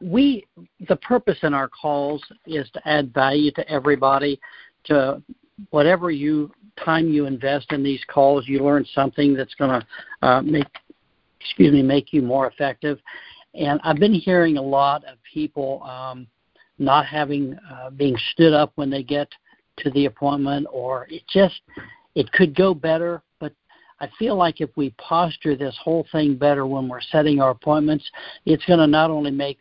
we the purpose in our calls is to add value to everybody to whatever you time you invest in these calls you learn something that's going to uh, make excuse me make you more effective. And i've been hearing a lot of people um, not having uh, being stood up when they get to the appointment or it just it could go better but i feel like if we posture this whole thing better when we're setting our appointments it's going to not only make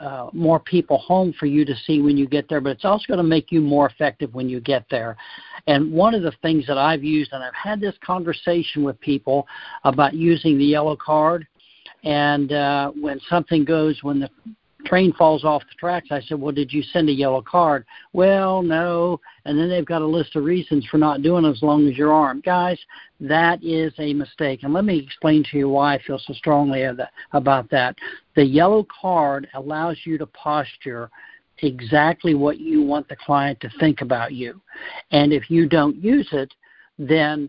uh, more people home for you to see when you get there, but it's also going to make you more effective when you get there. And one of the things that I've used, and I've had this conversation with people about using the yellow card, and uh, when something goes, when the train falls off the tracks, I said, Well, did you send a yellow card? Well, no. And then they've got a list of reasons for not doing as long as your arm. Guys, that is a mistake. And let me explain to you why I feel so strongly about that. The yellow card allows you to posture exactly what you want the client to think about you. And if you don't use it, then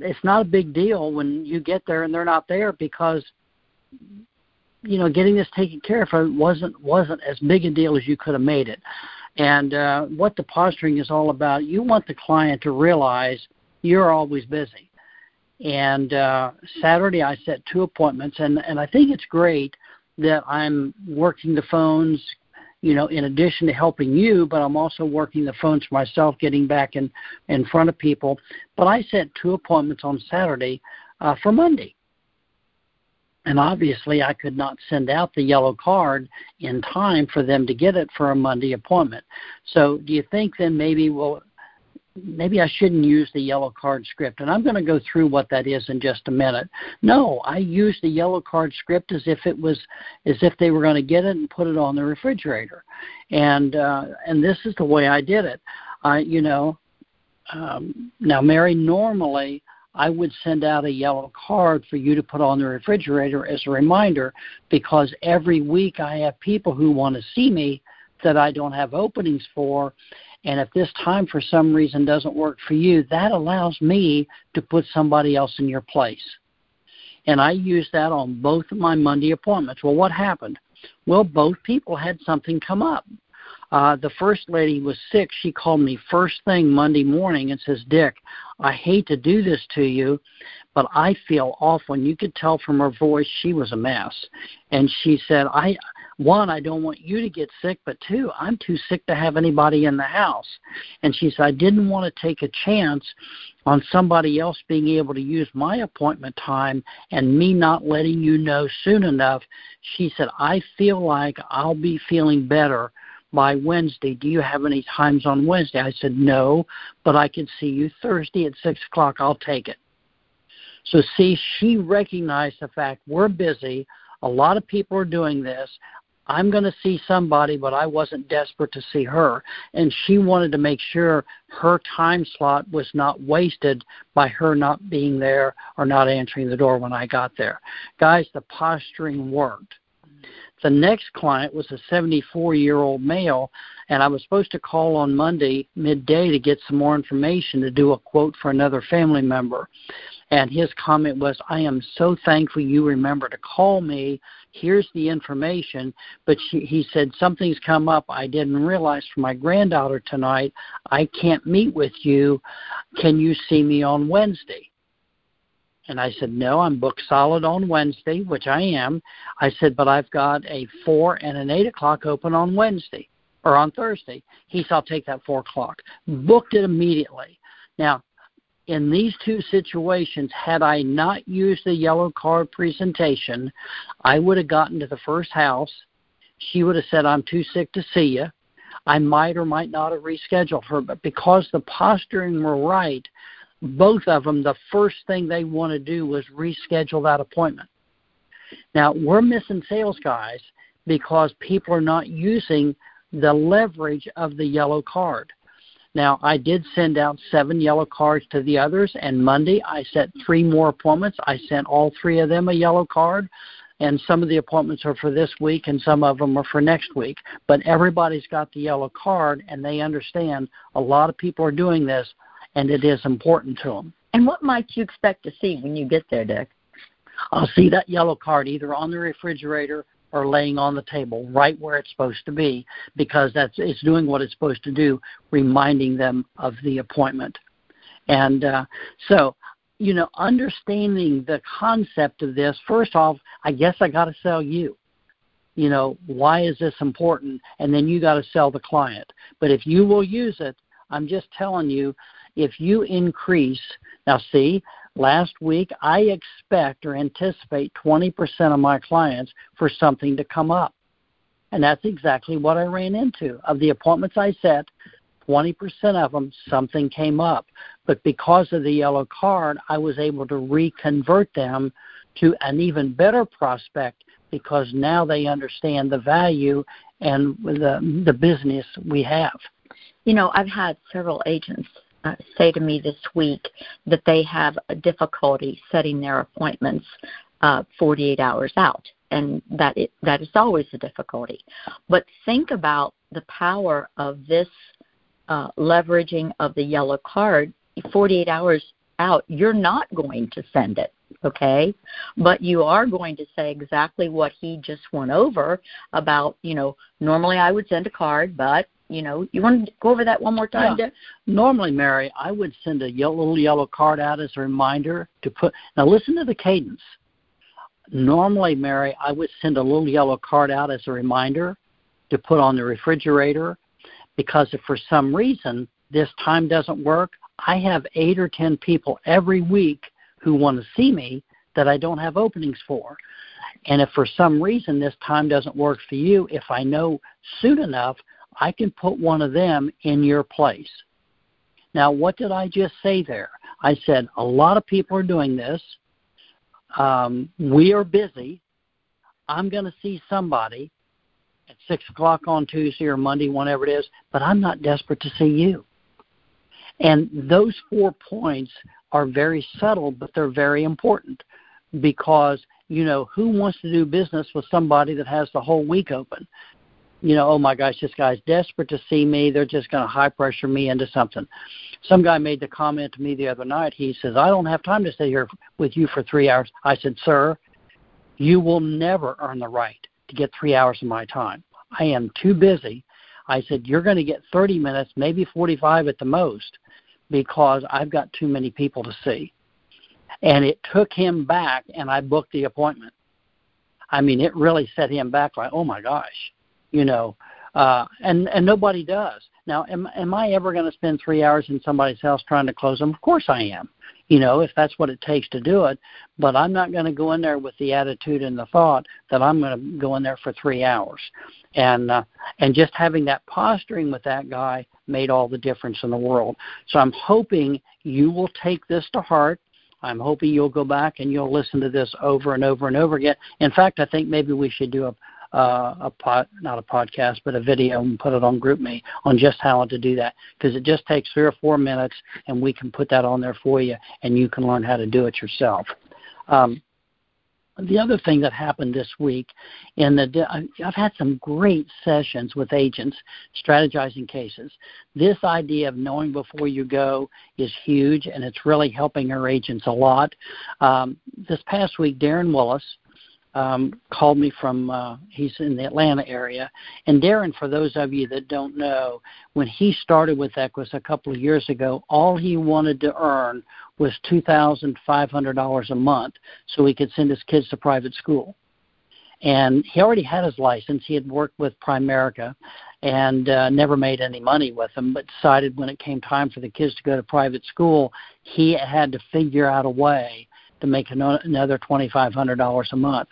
it's not a big deal when you get there and they're not there because you know, getting this taken care of wasn't wasn't as big a deal as you could have made it. And uh, what the posturing is all about, you want the client to realize you're always busy. And uh, Saturday I set two appointments, and and I think it's great that I'm working the phones, you know, in addition to helping you, but I'm also working the phones for myself, getting back in in front of people. But I set two appointments on Saturday uh, for Monday and obviously, I could not send out the yellow card in time for them to get it for a Monday appointment. So, do you think then maybe, well, maybe I shouldn't use the yellow card script? And I'm going to go through what that is in just a minute. No, I used the yellow card script as if it was, as if they were going to get it and put it on the refrigerator. And uh, and this is the way I did it. I, you know, um, now Mary, normally I would send out a yellow card for you to put on the refrigerator as a reminder because every week I have people who want to see me that I don't have openings for. And if this time for some reason doesn't work for you, that allows me to put somebody else in your place. And I used that on both of my Monday appointments. Well, what happened? Well, both people had something come up. Uh, the first lady was sick. She called me first thing Monday morning and says, Dick, I hate to do this to you, but I feel awful. And you could tell from her voice she was a mess. And she said, I one, I don't want you to get sick, but two, I'm too sick to have anybody in the house. And she said, I didn't want to take a chance on somebody else being able to use my appointment time and me not letting you know soon enough. She said, I feel like I'll be feeling better by Wednesday. Do you have any times on Wednesday? I said, No, but I can see you Thursday at 6 o'clock. I'll take it. So, see, she recognized the fact we're busy. A lot of people are doing this. I'm going to see somebody, but I wasn't desperate to see her. And she wanted to make sure her time slot was not wasted by her not being there or not answering the door when I got there. Guys, the posturing worked. The next client was a 74 year old male, and I was supposed to call on Monday midday to get some more information to do a quote for another family member. And his comment was, I am so thankful you remember to call me. Here's the information. But she, he said, Something's come up. I didn't realize for my granddaughter tonight. I can't meet with you. Can you see me on Wednesday? And I said, No, I'm booked solid on Wednesday, which I am. I said, But I've got a 4 and an 8 o'clock open on Wednesday or on Thursday. He said, I'll take that 4 o'clock. Booked it immediately. Now, in these two situations, had I not used the yellow card presentation, I would have gotten to the first house. She would have said, I'm too sick to see you. I might or might not have rescheduled her, but because the posturing were right, both of them, the first thing they want to do was reschedule that appointment. Now, we're missing sales guys because people are not using the leverage of the yellow card. Now, I did send out seven yellow cards to the others, and Monday I set three more appointments. I sent all three of them a yellow card, and some of the appointments are for this week and some of them are for next week. But everybody's got the yellow card, and they understand a lot of people are doing this and it is important to them. And what might you expect to see when you get there, Dick? I'll see that yellow card either on the refrigerator or laying on the table right where it's supposed to be because that's it's doing what it's supposed to do, reminding them of the appointment. And uh, so, you know, understanding the concept of this, first off, I guess I got to sell you. You know, why is this important? And then you got to sell the client. But if you will use it, I'm just telling you, if you increase, now see, last week I expect or anticipate 20% of my clients for something to come up. And that's exactly what I ran into. Of the appointments I set, 20% of them, something came up. But because of the yellow card, I was able to reconvert them to an even better prospect because now they understand the value and the, the business we have. You know, I've had several agents uh, say to me this week that they have a difficulty setting their appointments uh, 48 hours out, and that it, that is always a difficulty. But think about the power of this uh, leveraging of the yellow card. 48 hours out, you're not going to send it okay but you are going to say exactly what he just went over about you know normally i would send a card but you know, you want to go over that one more time? Yeah. Normally, Mary, I would send a yellow, little yellow card out as a reminder to put. Now, listen to the cadence. Normally, Mary, I would send a little yellow card out as a reminder to put on the refrigerator because if for some reason this time doesn't work, I have eight or ten people every week who want to see me that I don't have openings for. And if for some reason this time doesn't work for you, if I know soon enough, I can put one of them in your place. Now, what did I just say there? I said a lot of people are doing this. Um, we are busy. I'm going to see somebody at 6 o'clock on Tuesday or Monday, whenever it is, but I'm not desperate to see you. And those four points are very subtle, but they're very important because, you know, who wants to do business with somebody that has the whole week open? You know, oh my gosh, this guy's desperate to see me. They're just going to high pressure me into something. Some guy made the comment to me the other night. He says, I don't have time to stay here with you for three hours. I said, Sir, you will never earn the right to get three hours of my time. I am too busy. I said, You're going to get 30 minutes, maybe 45 at the most, because I've got too many people to see. And it took him back, and I booked the appointment. I mean, it really set him back like, oh my gosh you know, uh, and and nobody does. Now, am am I ever going to spend three hours in somebody's house trying to close them? Of course I am. You know, if that's what it takes to do it, but I'm not going to go in there with the attitude and the thought that I'm going to go in there for three hours, and uh, and just having that posturing with that guy made all the difference in the world. So I'm hoping you will take this to heart. I'm hoping you'll go back and you'll listen to this over and over and over again. In fact, I think maybe we should do a uh, a pod, not a podcast, but a video and put it on GroupMe on just how to do that because it just takes three or four minutes and we can put that on there for you and you can learn how to do it yourself. Um, the other thing that happened this week in the I've had some great sessions with agents strategizing cases. This idea of knowing before you go is huge, and it's really helping our agents a lot. Um, this past week, Darren Willis, um, called me from uh, he's in the Atlanta area. And Darren, for those of you that don't know, when he started with Equis a couple of years ago, all he wanted to earn was two thousand five hundred dollars a month, so he could send his kids to private school. And he already had his license. He had worked with Primerica and uh, never made any money with them, but decided when it came time for the kids to go to private school, he had to figure out a way to make another $2,500 a month.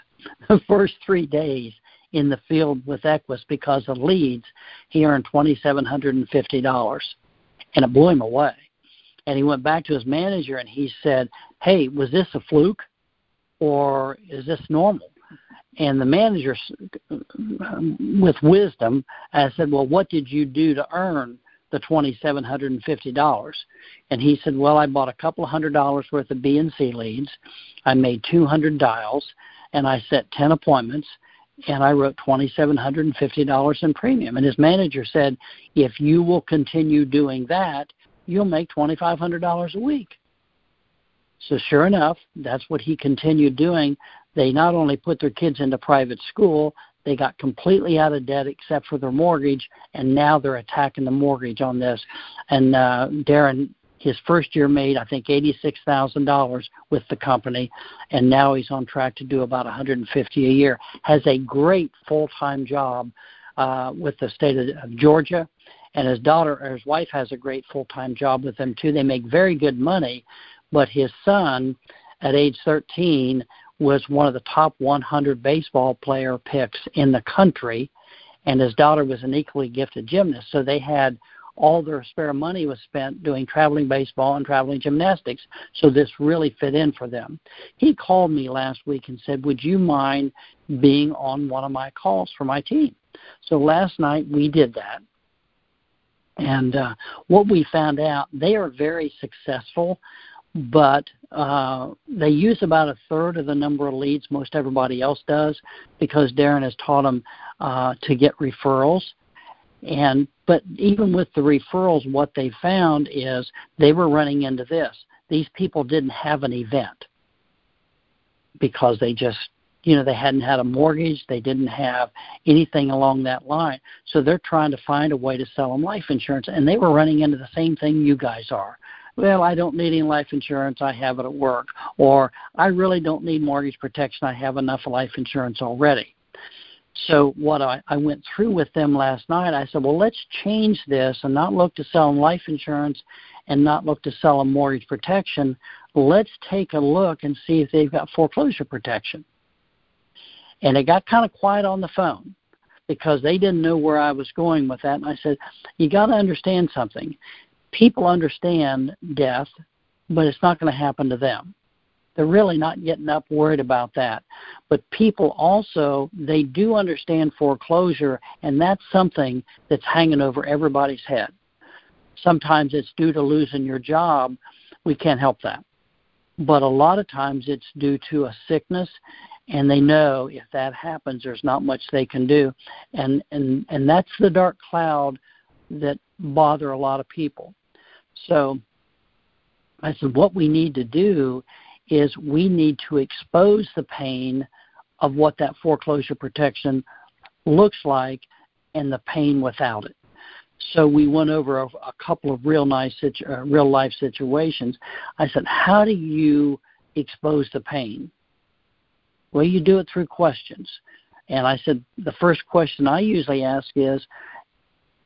The first three days in the field with Equis because of leads, he earned $2,750. And it blew him away. And he went back to his manager and he said, Hey, was this a fluke or is this normal? And the manager, with wisdom, I said, Well, what did you do to earn the $2,750? And he said, Well, I bought a couple of hundred dollars worth of B and C leads. I made 200 dials and I set 10 appointments and I wrote $2,750 in premium. And his manager said, if you will continue doing that, you'll make $2,500 a week. So sure enough, that's what he continued doing. They not only put their kids into private school, they got completely out of debt except for their mortgage, and now they're attacking the mortgage on this. And uh, Darren, his first year made I think eighty-six thousand dollars with the company, and now he's on track to do about 150 a year. Has a great full-time job uh, with the state of Georgia, and his daughter or his wife has a great full-time job with them too. They make very good money, but his son, at age 13, was one of the top 100 baseball player picks in the country, and his daughter was an equally gifted gymnast. So they had all their spare money was spent doing traveling baseball and traveling gymnastics. So this really fit in for them. He called me last week and said, Would you mind being on one of my calls for my team? So last night we did that. And uh, what we found out, they are very successful but uh, they use about a third of the number of leads most everybody else does because Darren has taught them uh, to get referrals. And but even with the referrals, what they found is they were running into this. These people didn't have an event because they just you know they hadn't had a mortgage they didn't have anything along that line so they're trying to find a way to sell them life insurance and they were running into the same thing you guys are well, I don't need any life insurance, I have it at work. Or, I really don't need mortgage protection, I have enough life insurance already. So, what I, I went through with them last night, I said, well, let's change this and not look to sell them life insurance and not look to sell them mortgage protection. Let's take a look and see if they've got foreclosure protection. And it got kind of quiet on the phone because they didn't know where I was going with that. And I said, you got to understand something people understand death, but it's not going to happen to them. They're really not getting up worried about that. But people also, they do understand foreclosure, and that's something that's hanging over everybody's head. Sometimes it's due to losing your job. We can't help that. But a lot of times it's due to a sickness, and they know if that happens, there's not much they can do. And, and, and that's the dark cloud that bother a lot of people. So I said, what we need to do is we need to expose the pain of what that foreclosure protection looks like and the pain without it. So we went over a, a couple of real nice, situ- uh, real life situations. I said, how do you expose the pain? Well, you do it through questions. And I said, the first question I usually ask is,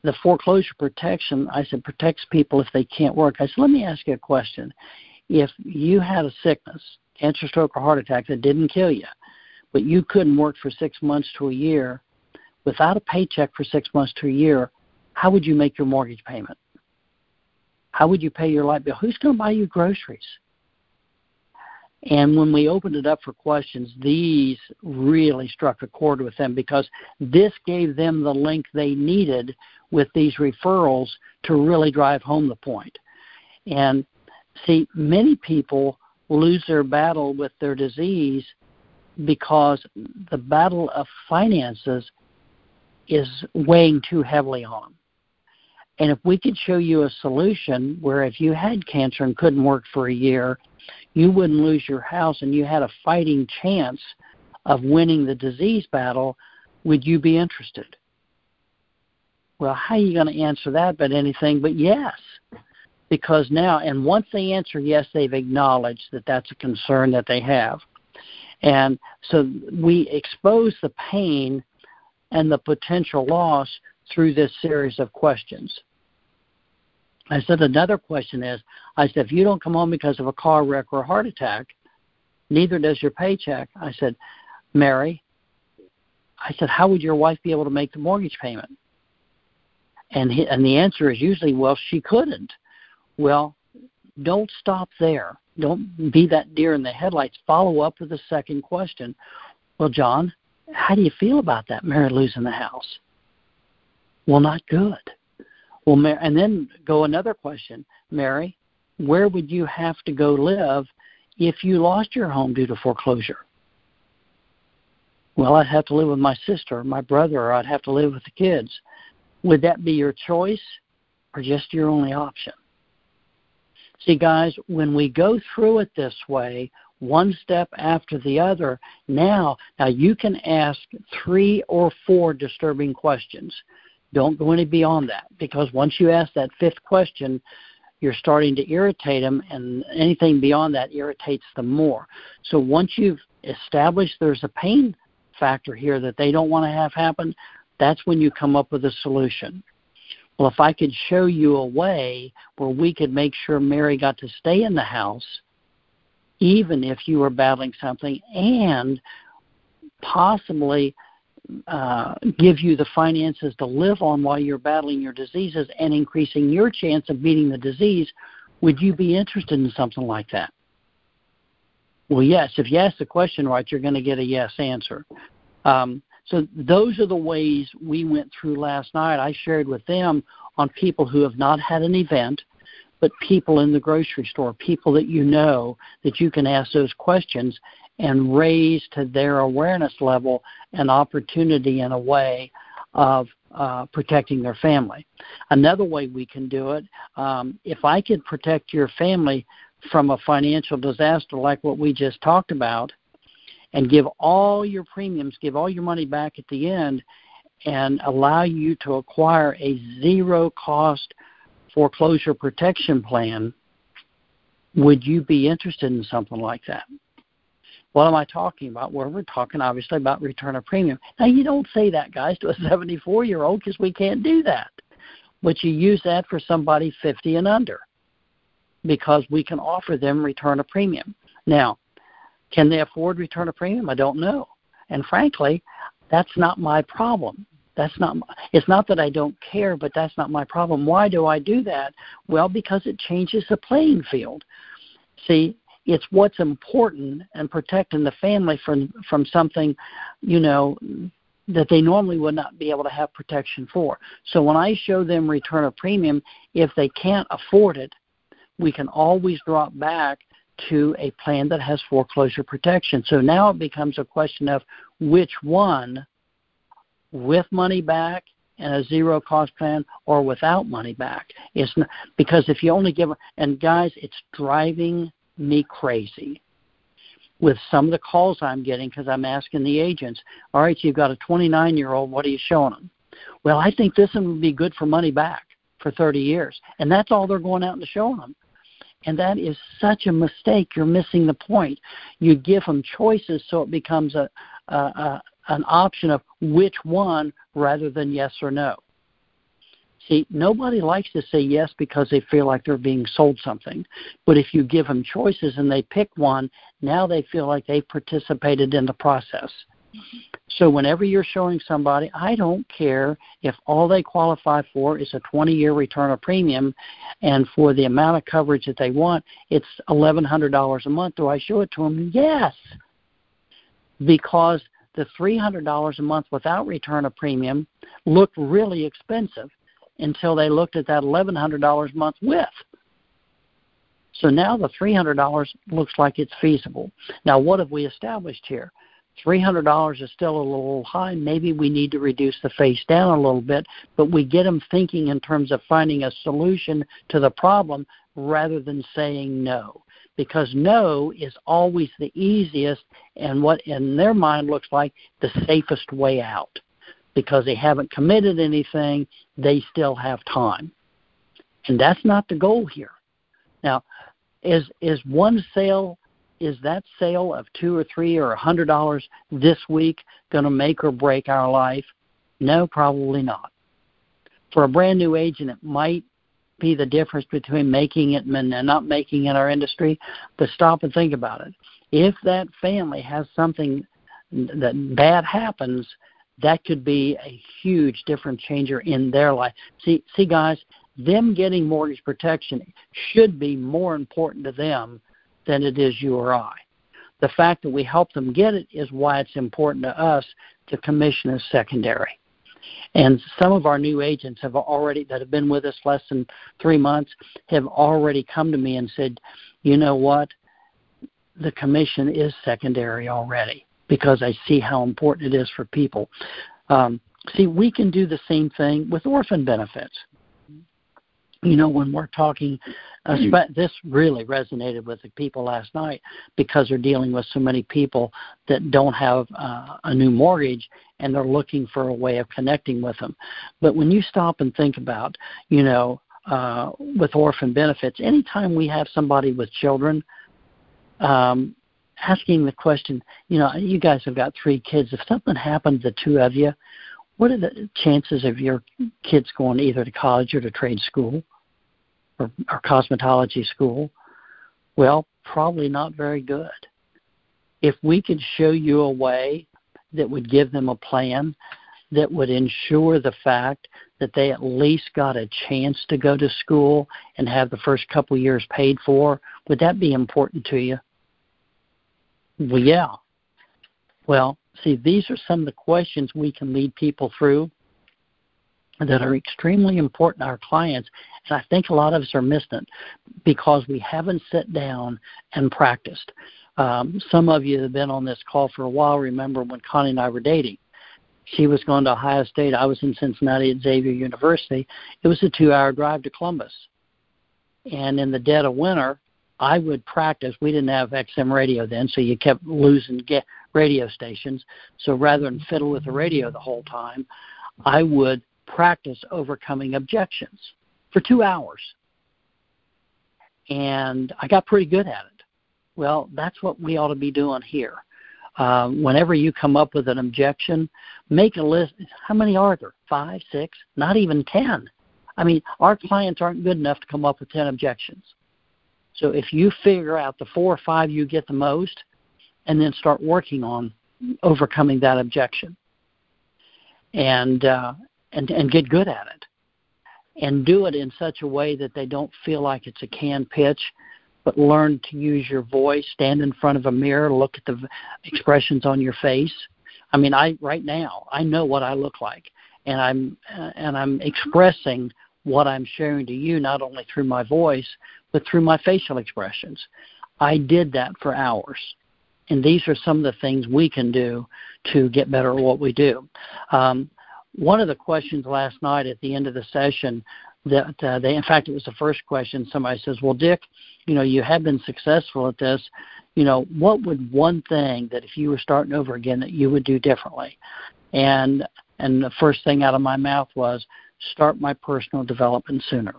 the foreclosure protection, I said, protects people if they can't work. I said, let me ask you a question. If you had a sickness, cancer, stroke, or heart attack that didn't kill you, but you couldn't work for six months to a year, without a paycheck for six months to a year, how would you make your mortgage payment? How would you pay your light bill? Who's going to buy you groceries? And when we opened it up for questions, these really struck a chord with them because this gave them the link they needed with these referrals to really drive home the point. And see, many people lose their battle with their disease because the battle of finances is weighing too heavily on them. And if we could show you a solution where if you had cancer and couldn't work for a year, you wouldn't lose your house and you had a fighting chance of winning the disease battle, would you be interested? Well, how are you going to answer that but anything but yes? Because now, and once they answer yes, they've acknowledged that that's a concern that they have. And so we expose the pain and the potential loss through this series of questions. I said, another question is, I said, if you don't come home because of a car wreck or a heart attack, neither does your paycheck. I said, Mary, I said, how would your wife be able to make the mortgage payment? And he, and the answer is usually, well, she couldn't. Well, don't stop there. Don't be that deer in the headlights. Follow up with a second question. Well, John, how do you feel about that, Mary losing the house? Well, not good. Well, Mary, and then go another question, Mary, where would you have to go live if you lost your home due to foreclosure? Well, I'd have to live with my sister my brother, or I'd have to live with the kids. Would that be your choice or just your only option? See, guys, when we go through it this way, one step after the other. Now, now you can ask three or four disturbing questions. Don't go any beyond that because once you ask that fifth question, you're starting to irritate them, and anything beyond that irritates them more. So once you've established there's a pain factor here that they don't want to have happen, that's when you come up with a solution. Well, if I could show you a way where we could make sure Mary got to stay in the house, even if you were battling something, and possibly uh, give you the finances to live on while you're battling your diseases and increasing your chance of beating the disease, would you be interested in something like that? Well, yes. If you ask the question right, you're going to get a yes answer. Um, so those are the ways we went through last night. I shared with them on people who have not had an event, but people in the grocery store, people that you know that you can ask those questions and raise to their awareness level an opportunity in a way of uh, protecting their family. Another way we can do it, um, if I could protect your family from a financial disaster like what we just talked about, and give all your premiums, give all your money back at the end, and allow you to acquire a zero cost foreclosure protection plan, would you be interested in something like that? What am I talking about? Well, we're talking obviously about return of premium. Now, you don't say that, guys, to a 74 year old because we can't do that. But you use that for somebody 50 and under because we can offer them return of premium. Now, can they afford return of premium? I don't know. And frankly, that's not my problem. That's not My, it's not that I don't care, but that's not my problem. Why do I do that? Well, because it changes the playing field. See, it's what's important and protecting the family from from something, you know, that they normally would not be able to have protection for. So when I show them return of premium, if they can't afford it, we can always drop back to a plan that has foreclosure protection. So now it becomes a question of which one with money back and a zero cost plan or without money back. It's not, because if you only give and guys, it's driving me crazy with some of the calls I'm getting because I'm asking the agents, all right, so you've got a 29 year old, what are you showing them? Well, I think this one would be good for money back for 30 years. And that's all they're going out and showing them. And that is such a mistake. You're missing the point. You give them choices so it becomes a, a, a an option of which one rather than yes or no. See, nobody likes to say yes because they feel like they're being sold something. But if you give them choices and they pick one, now they feel like they've participated in the process. So whenever you're showing somebody, I don't care if all they qualify for is a 20 year return of premium and for the amount of coverage that they want, it's $1,100 a month. Do I show it to them? Yes. Because the $300 a month without return of premium looked really expensive until they looked at that $1,100 a month with. So now the $300 looks like it's feasible. Now, what have we established here? $300 is still a little high. Maybe we need to reduce the face down a little bit, but we get them thinking in terms of finding a solution to the problem rather than saying no. Because no is always the easiest and what in their mind looks like the safest way out. Because they haven't committed anything, they still have time. And that's not the goal here. Now, is is one sale is that sale of two or three or a hundred dollars this week going to make or break our life? No, probably not. For a brand new agent, it might be the difference between making it and not making it in our industry. But stop and think about it. If that family has something that bad happens, that could be a huge difference changer in their life. See, see, guys, them getting mortgage protection should be more important to them than it is you or I. The fact that we help them get it is why it's important to us. The commission is secondary. And some of our new agents have already that have been with us less than three months have already come to me and said, you know what, the commission is secondary already because I see how important it is for people. Um, see, we can do the same thing with orphan benefits. You know, when we're talking, uh, this really resonated with the people last night because they're dealing with so many people that don't have uh, a new mortgage and they're looking for a way of connecting with them. But when you stop and think about, you know, uh, with orphan benefits, anytime we have somebody with children, um, asking the question, you know, you guys have got three kids. If something happened to the two of you, what are the chances of your kids going either to college or to trade school or, or cosmetology school? Well, probably not very good. If we could show you a way that would give them a plan that would ensure the fact that they at least got a chance to go to school and have the first couple years paid for, would that be important to you? Well, yeah. Well, See, these are some of the questions we can lead people through that are extremely important to our clients. And I think a lot of us are missing it because we haven't sat down and practiced. Um, some of you have been on this call for a while remember when Connie and I were dating. She was going to Ohio State. I was in Cincinnati at Xavier University. It was a two hour drive to Columbus. And in the dead of winter, I would practice. We didn't have XM radio then, so you kept losing get radio stations. So rather than fiddle with the radio the whole time, I would practice overcoming objections for two hours. And I got pretty good at it. Well, that's what we ought to be doing here. Um, whenever you come up with an objection, make a list. How many are there? Five, six, not even ten. I mean, our clients aren't good enough to come up with ten objections. So if you figure out the four or five you get the most, and then start working on overcoming that objection and uh, and and get good at it and do it in such a way that they don't feel like it's a canned pitch but learn to use your voice stand in front of a mirror look at the expressions on your face i mean i right now i know what i look like and i'm uh, and i'm expressing what i'm sharing to you not only through my voice but through my facial expressions i did that for hours and these are some of the things we can do to get better at what we do. Um, one of the questions last night at the end of the session that uh, they, in fact, it was the first question. Somebody says, "Well, Dick, you know, you have been successful at this. You know, what would one thing that if you were starting over again that you would do differently?" And and the first thing out of my mouth was, "Start my personal development sooner."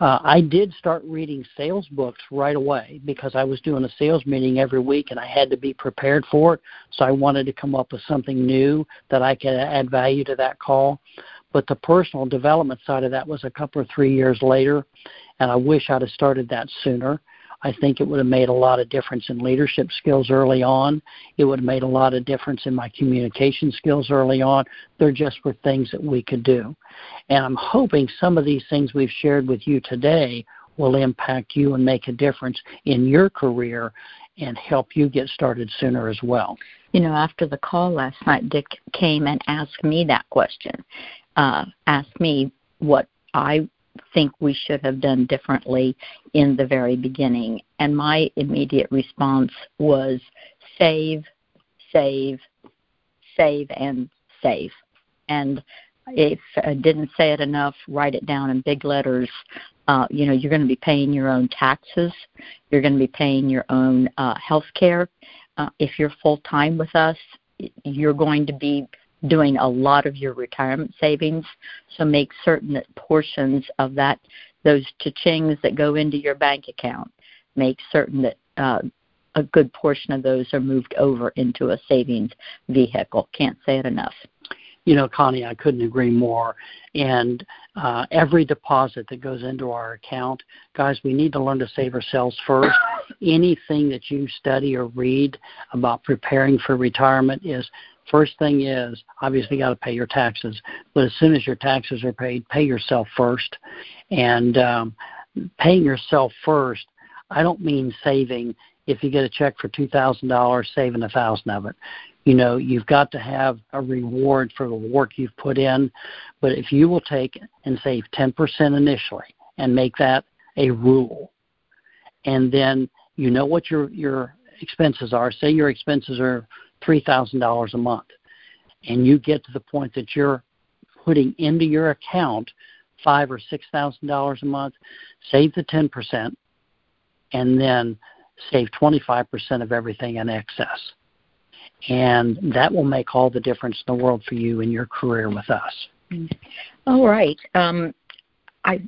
Uh, I did start reading sales books right away because I was doing a sales meeting every week and I had to be prepared for it. So I wanted to come up with something new that I could add value to that call. But the personal development side of that was a couple or three years later, and I wish I'd have started that sooner. I think it would have made a lot of difference in leadership skills early on. It would have made a lot of difference in my communication skills early on. There just were things that we could do. And I'm hoping some of these things we've shared with you today will impact you and make a difference in your career and help you get started sooner as well. You know, after the call last night, Dick came and asked me that question. Uh, asked me what I think we should have done differently in the very beginning. And my immediate response was save, save, save, and save. And if I didn't say it enough, write it down in big letters. Uh, you know, you're going to be paying your own taxes. You're going to be paying your own uh, health care. Uh, if you're full time with us, you're going to be doing a lot of your retirement savings. So make certain that portions of that, those cha-chings that go into your bank account, make certain that uh, a good portion of those are moved over into a savings vehicle. Can't say it enough. You know, Connie, I couldn't agree more. And uh, every deposit that goes into our account, guys, we need to learn to save ourselves first. Anything that you study or read about preparing for retirement is First thing is obviously got to pay your taxes, but as soon as your taxes are paid, pay yourself first. And um, paying yourself first, I don't mean saving. If you get a check for two thousand dollars, saving a thousand of it. You know, you've got to have a reward for the work you've put in. But if you will take and save ten percent initially and make that a rule, and then you know what your your expenses are. Say your expenses are $3,000 a month. And you get to the point that you're putting into your account five or six thousand dollars a month, save the ten percent, and then save twenty five percent of everything in excess. And that will make all the difference in the world for you in your career with us. All right. Um, I